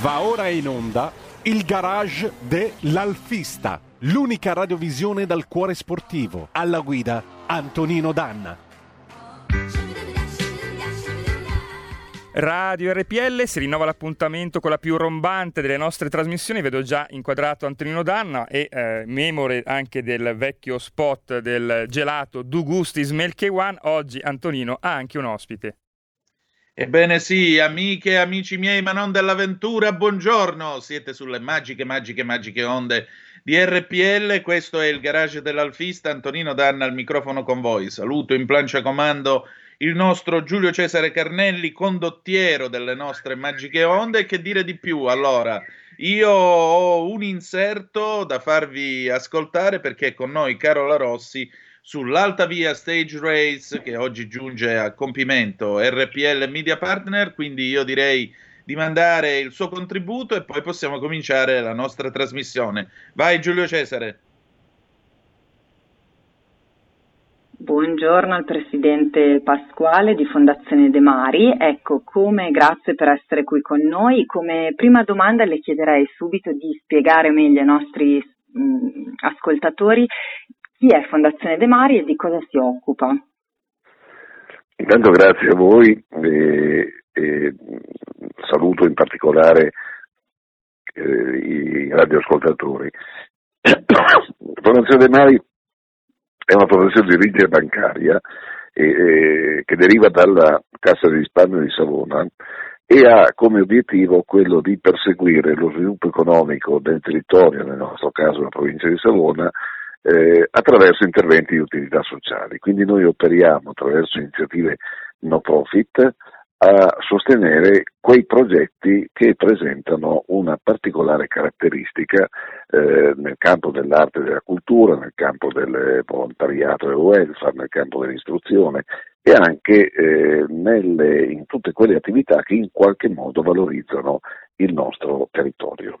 Va ora in onda il garage dell'Alfista, l'unica radiovisione dal cuore sportivo. Alla guida Antonino Danna. Radio RPL si rinnova l'appuntamento con la più rombante delle nostre trasmissioni. Vedo già inquadrato Antonino Danna e eh, memore anche del vecchio spot del gelato Du Gustis One. Oggi Antonino ha anche un ospite. Ebbene sì, amiche e amici miei, ma non dell'avventura, buongiorno! Siete sulle magiche, magiche, magiche onde di RPL, questo è il garage dell'Alfista, Antonino Danna al microfono con voi. Saluto in plancia comando il nostro Giulio Cesare Carnelli, condottiero delle nostre magiche onde. Che dire di più? Allora, io ho un inserto da farvi ascoltare perché con noi Carola Rossi sull'Alta Via Stage Race che oggi giunge a compimento RPL Media Partner, quindi io direi di mandare il suo contributo e poi possiamo cominciare la nostra trasmissione. Vai Giulio Cesare. Buongiorno al Presidente Pasquale di Fondazione De Mari. Ecco, come grazie per essere qui con noi. Come prima domanda le chiederei subito di spiegare meglio ai nostri mh, ascoltatori chi è Fondazione De Mari e di cosa si occupa? Intanto grazie a voi e, e saluto in particolare eh, i radioascoltatori. Fondazione De Mari è una fondazione di origine bancaria e, e, che deriva dalla Cassa di risparmio di Savona e ha come obiettivo quello di perseguire lo sviluppo economico del territorio, nel nostro caso la provincia di Savona, eh, attraverso interventi di utilità sociali. Quindi noi operiamo attraverso iniziative no profit a sostenere quei progetti che presentano una particolare caratteristica eh, nel campo dell'arte e della cultura, nel campo del volontariato e welfare, nel campo dell'istruzione e anche eh, nelle, in tutte quelle attività che in qualche modo valorizzano il nostro territorio.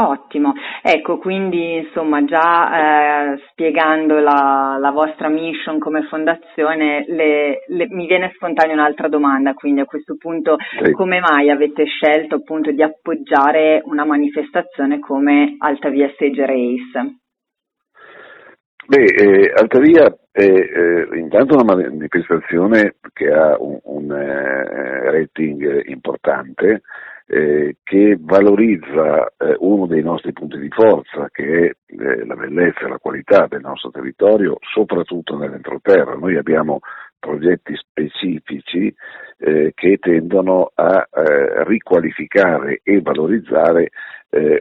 Ottimo, ecco quindi insomma già eh, spiegando la, la, vostra mission come fondazione le, le, mi viene spontanea un'altra domanda, quindi a questo punto sì. come mai avete scelto appunto di appoggiare una manifestazione come Altavia Stage Race? Beh, eh, Altavia è eh, intanto una manifestazione che ha un, un eh, rating importante, eh, che valorizza eh, uno dei nostri punti di forza, che è eh, la bellezza e la qualità del nostro territorio, soprattutto nell'entroterra. Noi abbiamo progetti specifici eh, che tendono a eh, riqualificare e valorizzare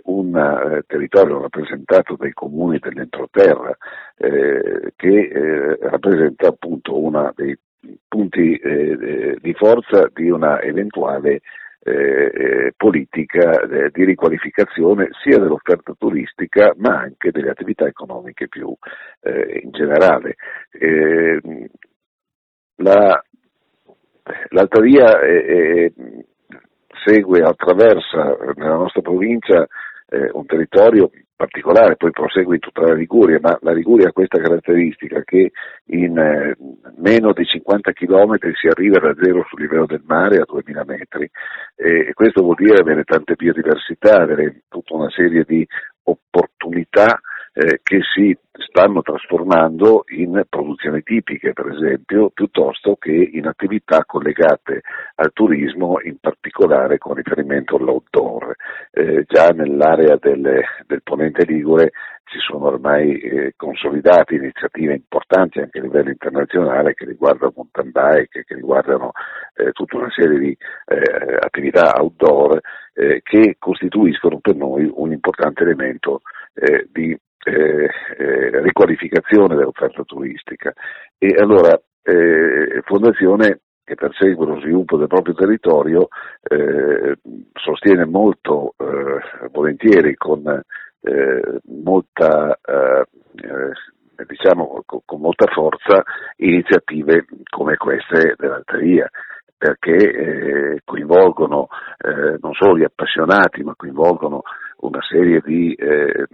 un territorio rappresentato dai comuni dell'entroterra, che rappresenta appunto uno dei punti di forza di una eventuale eh, eh, politica eh, di riqualificazione sia dell'offerta turistica ma anche delle attività economiche più eh, in generale. Eh, la, l'Alta Via segue, attraversa nella nostra provincia un territorio particolare, poi prosegue in tutta la Liguria, ma la Liguria ha questa caratteristica che in eh, meno di 50 km si arriva da zero sul livello del mare a 2000 metri. E questo vuol dire avere tante biodiversità, avere tutta una serie di opportunità eh, che si stanno trasformando in produzioni tipiche, per esempio, piuttosto che in attività collegate al turismo, in particolare con riferimento all'outdoor. Eh, già nell'area del, del Ponente Ligure si sono ormai eh, consolidate iniziative importanti anche a livello internazionale che riguardano mountain bike, che riguardano eh, tutta una serie di eh, attività outdoor eh, che costituiscono per noi un importante elemento eh, di eh, eh, riqualificazione dell'offerta turistica. E allora eh, Fondazione che persegue lo sviluppo del proprio territorio eh, sostiene molto eh, volentieri con molta diciamo con, molta forza iniziative come queste dell'Alteria perché coinvolgono non solo gli appassionati, ma coinvolgono una serie di eh,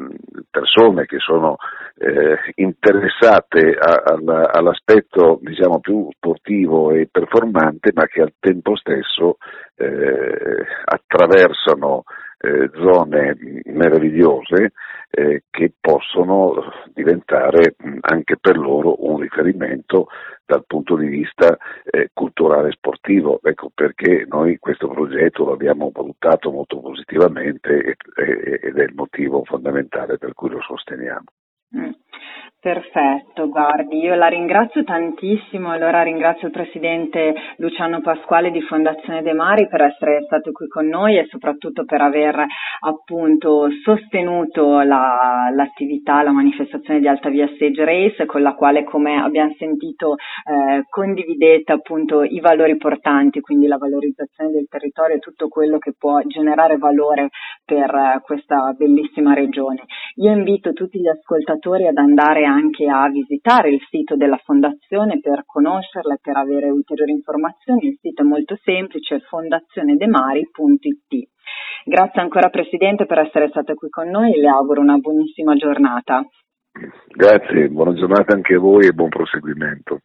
persone che sono eh, interessate a, a, all'aspetto diciamo, più sportivo e performante, ma che al tempo stesso eh, attraversano eh, zone meravigliose eh, che possono diventare mh, anche per loro un riferimento dal punto di vista eh, culturale e sportivo. Ecco perché noi questo progetto lo abbiamo valutato molto positivamente ed è il motivo fondamentale per cui lo sosteniamo. Mm. Perfetto, guardi, io la ringrazio tantissimo, allora ringrazio il Presidente Luciano Pasquale di Fondazione De Mari per essere stato qui con noi e soprattutto per aver appunto sostenuto la, l'attività, la manifestazione di Alta Via Stage Race con la quale come abbiamo sentito eh, condividete appunto i valori portanti, quindi la valorizzazione del territorio e tutto quello che può generare valore per eh, questa bellissima regione. Io invito tutti gli ascoltatori ad andare anche a visitare il sito della fondazione per conoscerla e per avere ulteriori informazioni. Il sito è molto semplice, fondazionedemari.it. Grazie ancora Presidente per essere stata qui con noi e le auguro una buonissima giornata. Grazie, buona giornata anche a voi e buon proseguimento.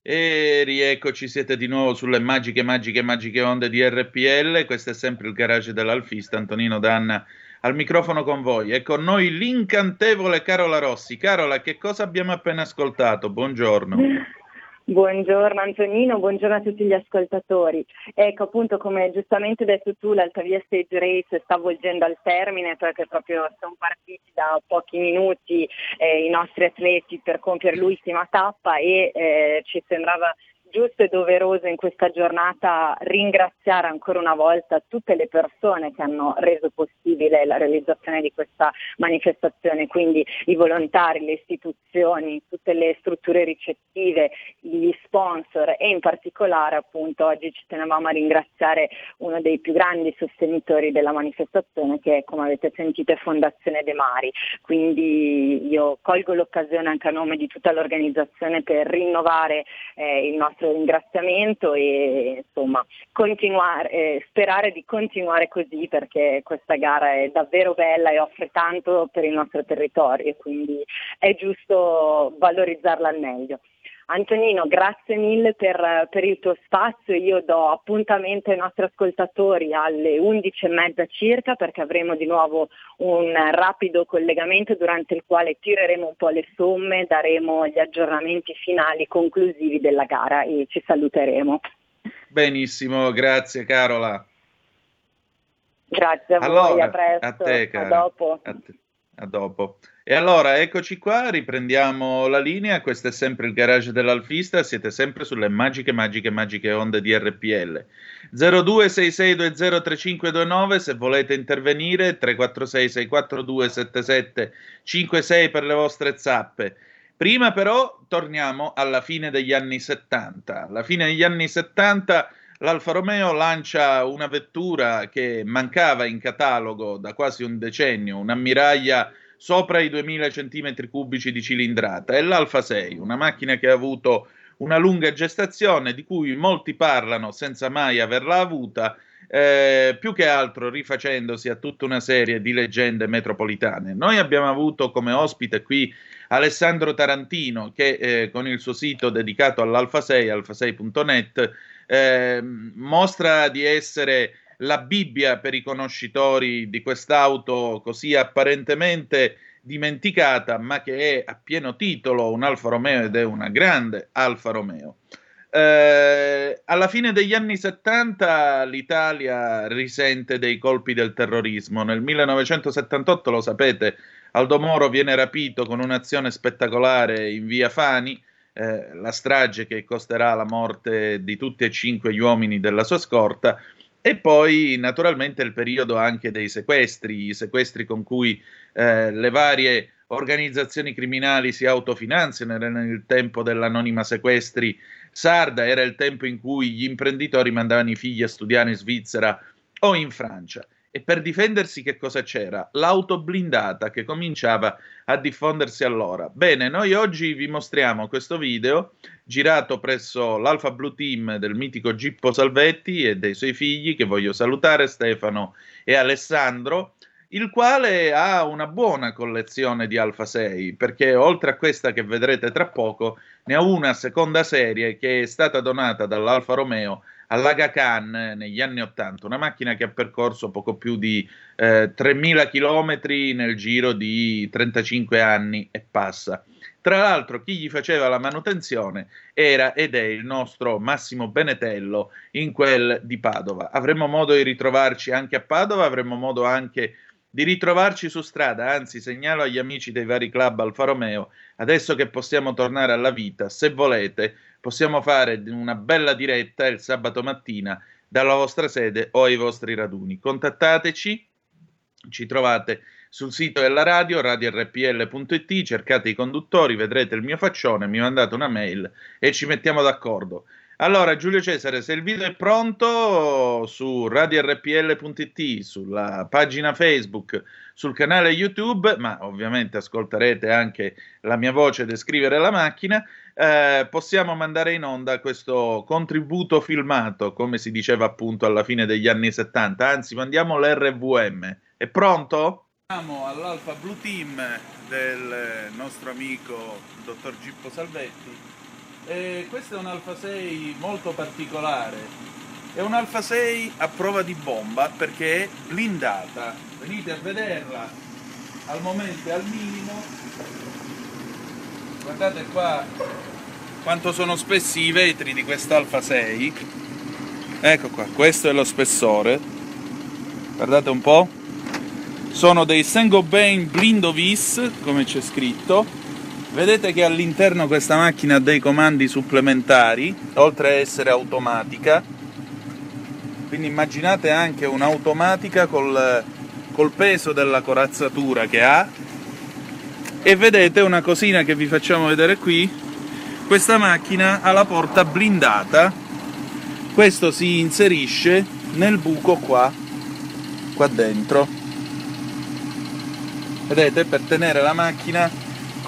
E rieccoci, siete di nuovo sulle magiche, magiche, magiche onde di RPL. Questo è sempre il garage dell'Alfista, Antonino Danna al microfono con voi. È con noi l'incantevole Carola Rossi. Carola, che cosa abbiamo appena ascoltato? Buongiorno. Buongiorno Antonino, buongiorno a tutti gli ascoltatori. Ecco appunto come giustamente detto tu l'Altavia Stage Race sta volgendo al termine perché proprio sono partiti da pochi minuti eh, i nostri atleti per compiere l'ultima tappa e eh, ci sembrava giusto e doveroso in questa giornata ringraziare ancora una volta tutte le persone che hanno reso possibile la realizzazione di questa manifestazione, quindi i volontari, le istituzioni, tutte le strutture ricettive, gli sponsor e in particolare appunto oggi ci tenevamo a ringraziare uno dei più grandi sostenitori della manifestazione che come avete sentito è Fondazione De Mari. Quindi io colgo l'occasione anche a nome di tutta l'organizzazione per rinnovare eh, il nostro ringraziamento e insomma eh, sperare di continuare così perché questa gara è davvero bella e offre tanto per il nostro territorio e quindi è giusto valorizzarla al meglio. Antonino, grazie mille per, per, il tuo spazio. Io do appuntamento ai nostri ascoltatori alle 11.30 circa perché avremo di nuovo un rapido collegamento durante il quale tireremo un po' le somme, daremo gli aggiornamenti finali conclusivi della gara e ci saluteremo. Benissimo, grazie Carola. Grazie a allora, voi, a presto, a, te, a dopo. A, a dopo. E allora eccoci qua, riprendiamo la linea. Questo è sempre il garage dell'Alfista. Siete sempre sulle magiche, magiche, magiche onde di RPL 0266203529. Se volete intervenire, 346 642 7756 per le vostre zappe. Prima, però, torniamo alla fine degli anni 70. Alla fine degli anni 70 l'Alfa Romeo lancia una vettura che mancava in catalogo da quasi un decennio, un'ammiraglia sopra i 2000 cm cubici di cilindrata. È l'Alfa 6, una macchina che ha avuto una lunga gestazione di cui molti parlano senza mai averla avuta, eh, più che altro rifacendosi a tutta una serie di leggende metropolitane. Noi abbiamo avuto come ospite qui Alessandro Tarantino che eh, con il suo sito dedicato all'Alfa 6, alfa6.net, eh, mostra di essere la Bibbia per i conoscitori di quest'auto così apparentemente dimenticata, ma che è a pieno titolo un Alfa Romeo ed è una grande Alfa Romeo. Eh, alla fine degli anni 70 l'Italia risente dei colpi del terrorismo. Nel 1978, lo sapete, Aldo Moro viene rapito con un'azione spettacolare in via Fani, eh, la strage che costerà la morte di tutti e cinque gli uomini della sua scorta. E poi naturalmente il periodo anche dei sequestri, i sequestri con cui eh, le varie organizzazioni criminali si autofinanziano, era nel tempo dell'anonima sequestri sarda, era il tempo in cui gli imprenditori mandavano i figli a studiare in Svizzera o in Francia. E per difendersi che cosa c'era? L'auto blindata che cominciava a diffondersi allora. Bene, noi oggi vi mostriamo questo video girato presso l'Alfa Blue Team del mitico Gippo Salvetti e dei suoi figli, che voglio salutare, Stefano e Alessandro, il quale ha una buona collezione di Alfa 6, perché oltre a questa che vedrete tra poco, ne ha una seconda serie che è stata donata dall'Alfa Romeo all'Aga Khan negli anni 80, una macchina che ha percorso poco più di eh, 3.000 km nel giro di 35 anni e passa. Tra l'altro, chi gli faceva la manutenzione era ed è il nostro Massimo Benetello in quel di Padova. Avremo modo di ritrovarci anche a Padova, avremo modo anche di ritrovarci su strada, anzi segnalo agli amici dei vari club Alfa Romeo, adesso che possiamo tornare alla vita, se volete, possiamo fare una bella diretta il sabato mattina dalla vostra sede o ai vostri raduni. Contattateci, ci trovate sul sito della radio, radiorpl.it, cercate i conduttori, vedrete il mio faccione, mi mandate una mail e ci mettiamo d'accordo. Allora, Giulio Cesare, se il video è pronto su radiorpl.it, sulla pagina Facebook, sul canale YouTube, ma ovviamente ascolterete anche la mia voce descrivere la macchina, eh, possiamo mandare in onda questo contributo filmato, come si diceva appunto alla fine degli anni 70, anzi mandiamo l'RVM. È pronto? Siamo all'Alfa Blue Team del nostro amico dottor Gippo Salvetti. E questo è un Alfa 6 molto particolare. È un Alfa 6 a prova di bomba perché è blindata. Venite a vederla. Al momento al minimo guardate qua quanto sono spessi i vetri di quest'Alfa 6 ecco qua, questo è lo spessore guardate un po' sono dei Saint-Gobain Blindovis come c'è scritto vedete che all'interno questa macchina ha dei comandi supplementari oltre a essere automatica. Quindi immaginate anche un'automatica col, col peso della corazzatura che ha. E vedete una cosina che vi facciamo vedere qui? Questa macchina ha la porta blindata. Questo si inserisce nel buco qua qua dentro. Vedete per tenere la macchina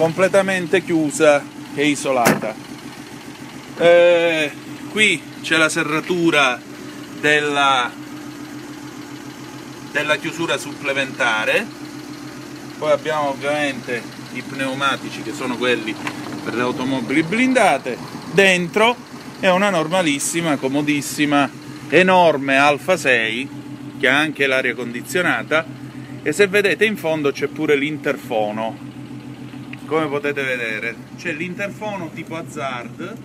completamente chiusa e isolata. Eh, qui c'è la serratura della, della chiusura supplementare. Poi abbiamo ovviamente i pneumatici che sono quelli per le automobili blindate, dentro è una normalissima, comodissima, enorme Alfa 6 che ha anche l'aria condizionata. E se vedete in fondo c'è pure l'interfono come potete vedere c'è l'interfono tipo Hazard.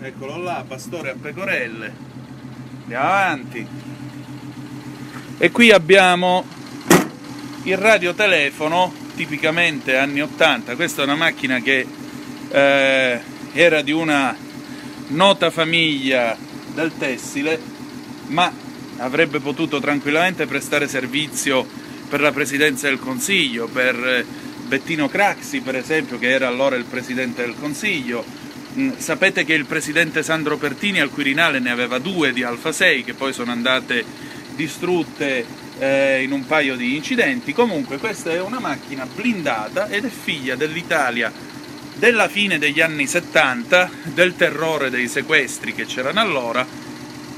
Eccolo là, pastore a pecorelle. Andiamo avanti. E qui abbiamo il radiotelefono tipicamente anni 80. Questa è una macchina che eh, era di una nota famiglia del tessile, ma avrebbe potuto tranquillamente prestare servizio per la Presidenza del Consiglio, per eh, Bettino Craxi per esempio, che era allora il Presidente del Consiglio. Mm, sapete che il Presidente Sandro Pertini al Quirinale ne aveva due di Alfa 6 che poi sono andate distrutte eh, in un paio di incidenti. Comunque questa è una macchina blindata ed è figlia dell'Italia della fine degli anni 70, del terrore dei sequestri che c'erano allora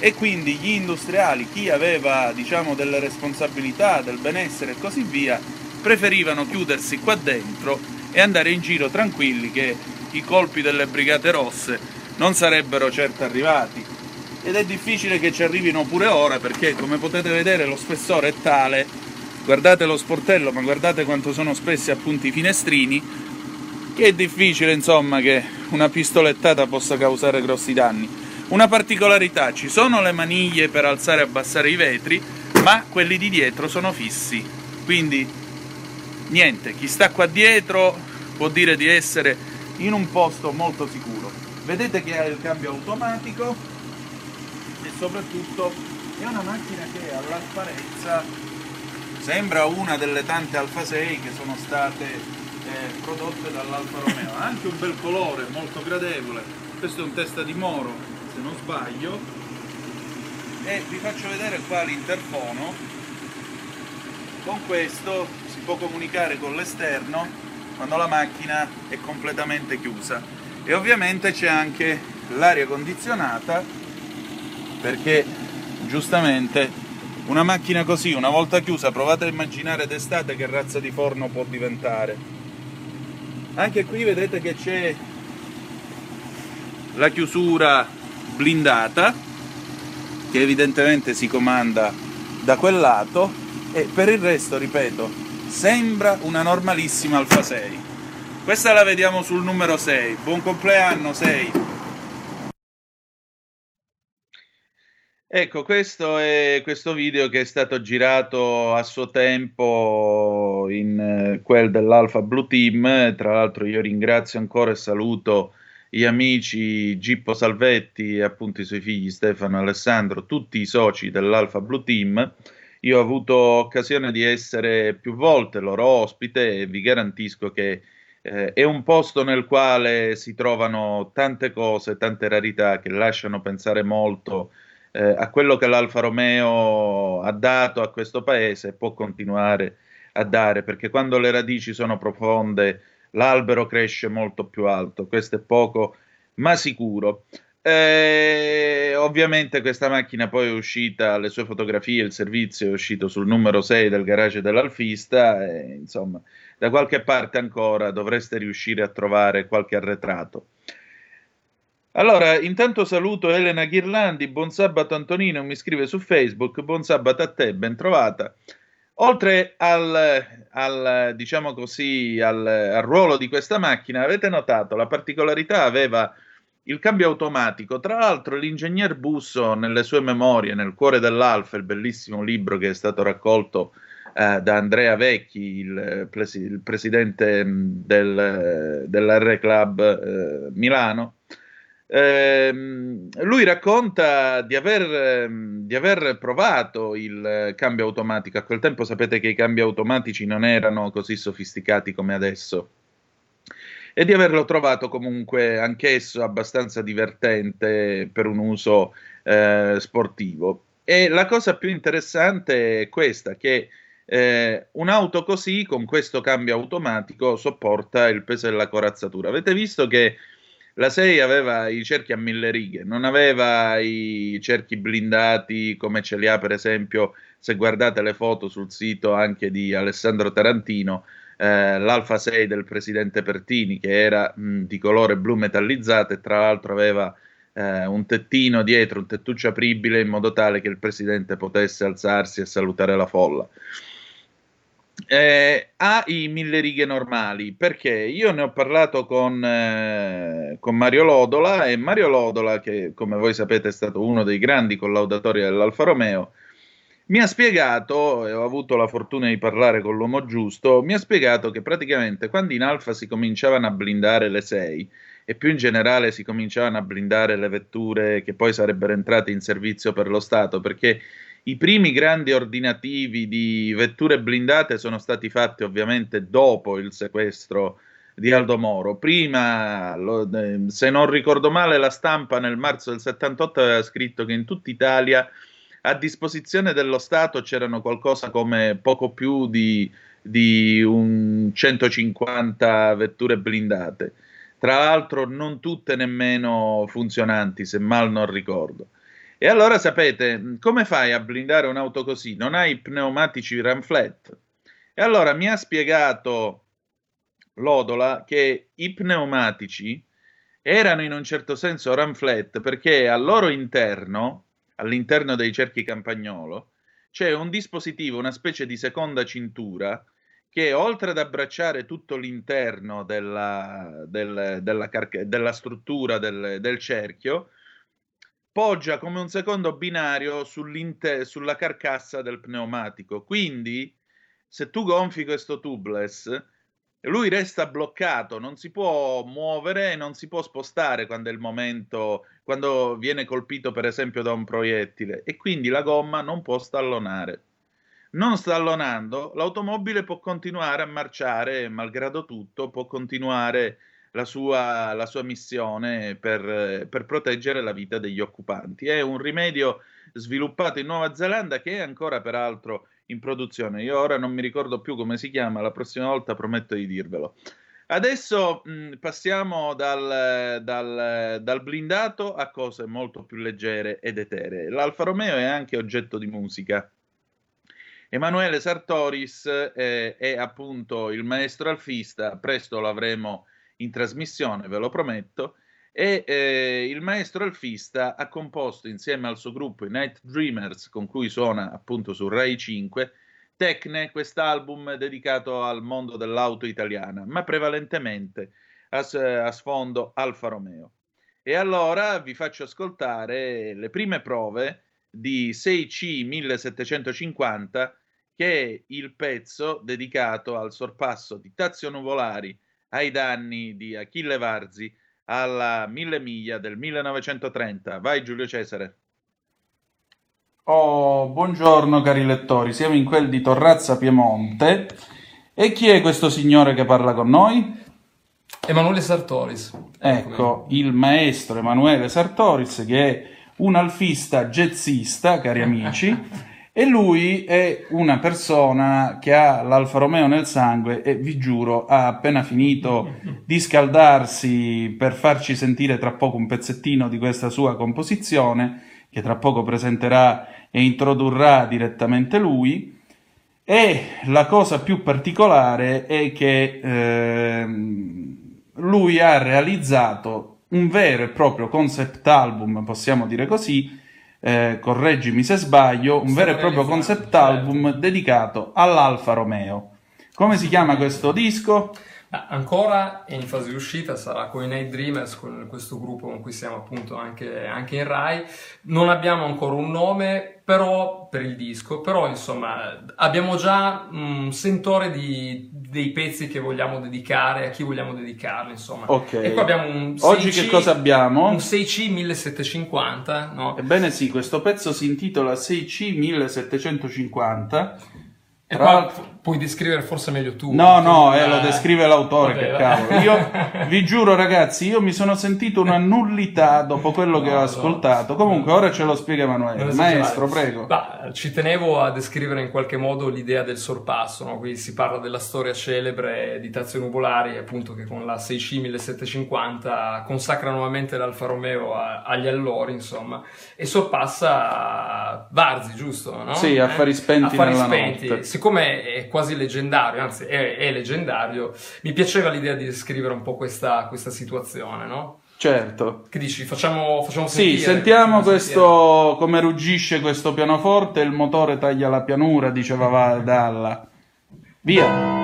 e quindi gli industriali, chi aveva diciamo delle responsabilità, del benessere e così via, preferivano chiudersi qua dentro e andare in giro tranquilli che i colpi delle brigate rosse non sarebbero certo arrivati. Ed è difficile che ci arrivino pure ora perché come potete vedere lo spessore è tale. Guardate lo sportello ma guardate quanto sono spessi appunto i finestrini che è difficile insomma che una pistolettata possa causare grossi danni. Una particolarità ci sono le maniglie per alzare e abbassare i vetri ma quelli di dietro sono fissi. Quindi niente chi sta qua dietro può dire di essere in un posto molto sicuro vedete che ha il cambio automatico soprattutto è una macchina che all'apparenza sembra una delle tante Alfa 6 che sono state eh, prodotte dall'Alfa Romeo. Ha anche un bel colore, molto gradevole. Questo è un testa di moro, se non sbaglio. e vi faccio vedere qua l'interfono con questo si può comunicare con l'esterno quando la macchina è completamente chiusa. E ovviamente c'è anche l'aria condizionata perché giustamente una macchina così una volta chiusa provate a immaginare d'estate che razza di forno può diventare. Anche qui vedete che c'è la chiusura blindata che evidentemente si comanda da quel lato e per il resto, ripeto, sembra una normalissima Alfa 6. Questa la vediamo sul numero 6. Buon compleanno 6. Ecco, questo è questo video che è stato girato a suo tempo in eh, quel dell'Alfa Blue Team. Tra l'altro io ringrazio ancora e saluto gli amici Gippo Salvetti e appunto i suoi figli Stefano e Alessandro, tutti i soci dell'Alfa Blue Team. Io ho avuto occasione di essere più volte loro ospite e vi garantisco che eh, è un posto nel quale si trovano tante cose, tante rarità che lasciano pensare molto eh, a quello che l'Alfa Romeo ha dato a questo paese e può continuare a dare, perché quando le radici sono profonde l'albero cresce molto più alto, questo è poco ma sicuro. Eh, ovviamente questa macchina poi è uscita, le sue fotografie, il servizio è uscito sul numero 6 del garage dell'Alfista e insomma da qualche parte ancora dovreste riuscire a trovare qualche arretrato. Allora, intanto saluto Elena Ghirlandi, buon sabato Antonino, mi scrive su Facebook, buon sabato a te, ben trovata. Oltre al, al, diciamo così, al, al, ruolo di questa macchina, avete notato la particolarità aveva il cambio automatico. Tra l'altro, l'ingegner Busso, nelle sue memorie, nel cuore dell'Alfa, il bellissimo libro che è stato raccolto eh, da Andrea Vecchi, il, il presidente del, dell'R Club eh, Milano, eh, lui racconta di aver, ehm, di aver, provato il cambio automatico. A quel tempo sapete che i cambi automatici non erano così sofisticati come adesso. E di averlo trovato comunque anch'esso abbastanza divertente per un uso eh, sportivo. E la cosa più interessante è questa, che eh, un'auto così, con questo cambio automatico, sopporta il peso della corazzatura. Avete visto che la 6 aveva i cerchi a mille righe, non aveva i cerchi blindati come ce li ha per esempio se guardate le foto sul sito anche di Alessandro Tarantino, eh, l'Alfa 6 del presidente Pertini che era mh, di colore blu metallizzato e tra l'altro aveva eh, un tettino dietro, un tettuccio apribile in modo tale che il presidente potesse alzarsi e salutare la folla. Eh, ha i mille righe normali. Perché? Io ne ho parlato con, eh, con, Mario Lodola e Mario Lodola, che come voi sapete è stato uno dei grandi collaudatori dell'Alfa Romeo, mi ha spiegato, e ho avuto la fortuna di parlare con l'uomo giusto, mi ha spiegato che praticamente quando in Alfa si cominciavano a blindare le 6 e più in generale si cominciavano a blindare le vetture che poi sarebbero entrate in servizio per lo Stato, perché i primi grandi ordinativi di vetture blindate sono stati fatti ovviamente dopo il sequestro di Aldo Moro. Prima, eh, se non ricordo male, la stampa nel marzo del 78 aveva scritto che in tutta Italia a disposizione dello Stato c'erano qualcosa come poco più di, di 150 vetture blindate. Tra l'altro non tutte nemmeno funzionanti, se mal non ricordo. E allora sapete, come fai a blindare un'auto così? Non hai pneumatici run flat. E allora mi ha spiegato Lodola che i pneumatici erano in un certo senso run flat perché al loro interno, all'interno dei cerchi campagnolo, c'è un dispositivo, una specie di seconda cintura che oltre ad abbracciare tutto l'interno della, del, della, della struttura del, del cerchio, poggia come un secondo binario sulla carcassa del pneumatico. Quindi, se tu gonfi questo tubeless, lui resta bloccato, non si può muovere non si può spostare quando è il momento, quando viene colpito per esempio da un proiettile e quindi la gomma non può stallonare. Non stallonando, l'automobile può continuare a marciare, malgrado tutto, può continuare la sua, la sua missione per, per, proteggere la vita degli occupanti. È un rimedio sviluppato in Nuova Zelanda che è ancora peraltro in produzione. Io ora non mi ricordo più come si chiama, la prossima volta prometto di dirvelo. Adesso mh, passiamo dal, dal, dal, blindato a cose molto più leggere ed eteree. L'Alfa Romeo è anche oggetto di musica. Emanuele Sartoris eh, è appunto il maestro alfista, presto lo avremo in trasmissione, ve lo prometto, e eh, il maestro alfista ha composto insieme al suo gruppo i Night Dreamers, con cui suona appunto su Rai 5, Tecne, quest'album dedicato al mondo dell'auto italiana, ma prevalentemente a, a sfondo Alfa Romeo. E allora vi faccio ascoltare le prime prove di 6C 1750, che è il pezzo dedicato al sorpasso di Tazio Nuvolari ai danni di Achille Varzi alla mille miglia del 1930. Vai Giulio Cesare. Oh, buongiorno cari lettori, siamo in quel di Torrazza Piemonte. E chi è questo signore che parla con noi? Emanuele Sartoris. Ecco, il maestro Emanuele Sartoris che è un alfista jazzista, cari amici, e lui è una persona che ha l'Alfa Romeo nel sangue e vi giuro ha appena finito di scaldarsi per farci sentire tra poco un pezzettino di questa sua composizione che tra poco presenterà e introdurrà direttamente lui. E la cosa più particolare è che eh, lui ha realizzato un vero e proprio concept album, possiamo dire così, eh, correggimi se sbaglio, un vero e proprio concept album certo. dedicato all'Alfa Romeo. Come si chiama questo disco? Ancora in fase di uscita, sarà con i Night Dreamers, con questo gruppo con cui siamo appunto anche, anche, in Rai. Non abbiamo ancora un nome però, per il disco, però insomma abbiamo già un sentore di, dei pezzi che vogliamo dedicare, a chi vogliamo dedicarli insomma. Ok. E qua abbiamo un 6C, Oggi che cosa abbiamo? Un 6C 1750, no? Ebbene sì, questo pezzo si intitola 6C 1750 e qua puoi descrivere forse meglio tu. No, no, eh, lo descrive l'autore, Vabbè, che cavolo. Io vi giuro ragazzi, io mi sono sentito una nullità dopo quello no, che ho ascoltato. No. Comunque ora ce lo spiega Emanuele. Maestro, prego. Bah, ci tenevo a descrivere in qualche modo l'idea del sorpasso, no? Qui si parla della storia celebre di Tazio Nuvolari, appunto che con la 6C 1750 consacra nuovamente l'Alfa Romeo a, agli allori, insomma, e sorpassa Varzi, giusto? No? Sì, affari spenti affari spenti. Notte siccome è quasi leggendario, anzi è, è, leggendario, mi piaceva l'idea di descrivere un po' questa, questa situazione, no? Certo. Che dici? Facciamo, facciamo sentire? Sì, sentiamo questo, sentire. come ruggisce questo pianoforte, il motore taglia la pianura, diceva Dalla. Via!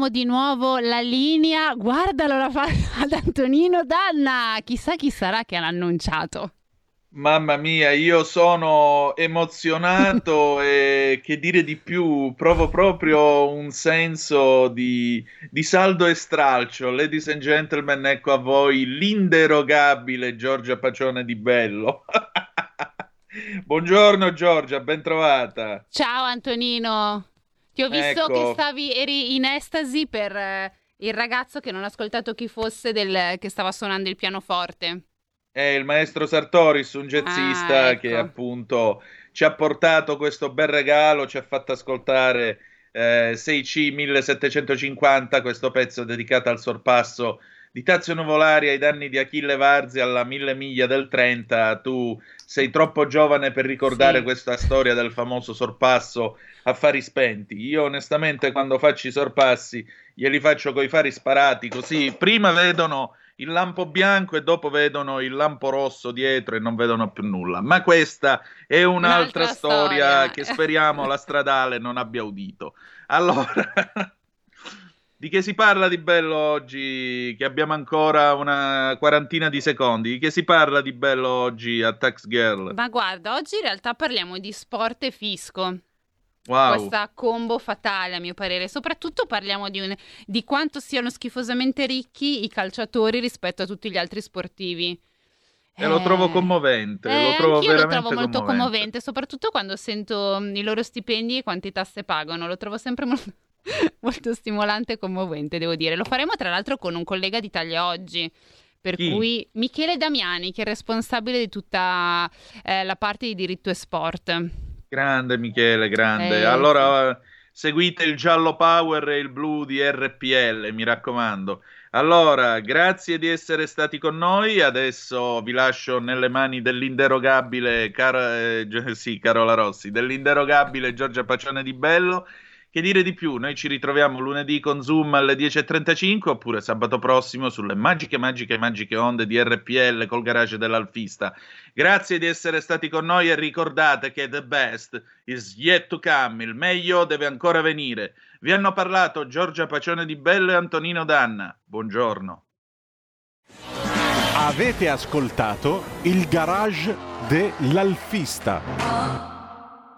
Diamo di nuovo la linea. Guardalo la fa ad Antonino Danna. Chissà chi sarà che l'ha annunciato. Mamma mia, io sono emozionato e che dire di più, provo proprio un senso di, di, saldo e stralcio. Ladies and gentlemen, ecco a voi l'inderogabile Giorgia Pacione di Bello. Buongiorno Giorgia, ben trovata. Ciao Antonino. Ti ho visto ecco. che stavi, eri in estasi per eh, il ragazzo che non ha ascoltato chi fosse del, che stava suonando il pianoforte. È il maestro Sartoris, un jazzista ah, ecco. che appunto ci ha portato questo bel regalo, ci ha fatto ascoltare eh, 6C 1750, questo pezzo dedicato al sorpasso di Tazio Nuvolari ai danni di Achille Varzi alla mille miglia del 30. Tu sei troppo giovane per ricordare sì. questa storia del famoso sorpasso a fari spenti. Io onestamente quando faccio i sorpassi glieli faccio coi fari sparati, così prima vedono il lampo bianco e dopo vedono il lampo rosso dietro e non vedono più nulla. Ma questa è un'altra, un'altra storia, storia che speriamo la stradale non abbia udito. Allora, di che si parla di bello oggi? Che abbiamo ancora una quarantina di secondi. Di che si parla di bello oggi a Tax Girl? Ma guarda, oggi in realtà parliamo di sport e fisco. Wow. Questa combo fatale, a mio parere. Soprattutto parliamo di, un, di, quanto siano schifosamente ricchi i calciatori rispetto a tutti gli altri sportivi. E eh, lo trovo eh, commovente, eh, lo trovo veramente lo trovo molto commovente. commovente. soprattutto quando sento i loro stipendi e quante tasse pagano. Lo trovo sempre molto, molto stimolante e commovente, devo dire. Lo faremo tra l'altro con un collega d'Italia oggi. Per Chi? cui Michele Damiani, che è responsabile di tutta eh, la parte di diritto e sport. Grande Michele, grande. Eh, allora seguite il giallo power e il blu di RPL, mi raccomando. Allora, grazie di essere stati con noi. Adesso vi lascio nelle mani dell'inderogabile, cara, eh, sì, Carola Rossi, dell'inderogabile Giorgia Pacione di Bello che dire di più? Noi ci ritroviamo lunedì con Zoom alle 10.35 oppure sabato prossimo sulle magiche, magiche, magiche onde di RPL col garage dell'Alfista. Grazie di essere stati con noi e ricordate che the best is yet to come, il meglio deve ancora venire. Vi hanno parlato Giorgia Pacione di Bello e Antonino Danna. Buongiorno. Avete ascoltato il garage dell'Alfista.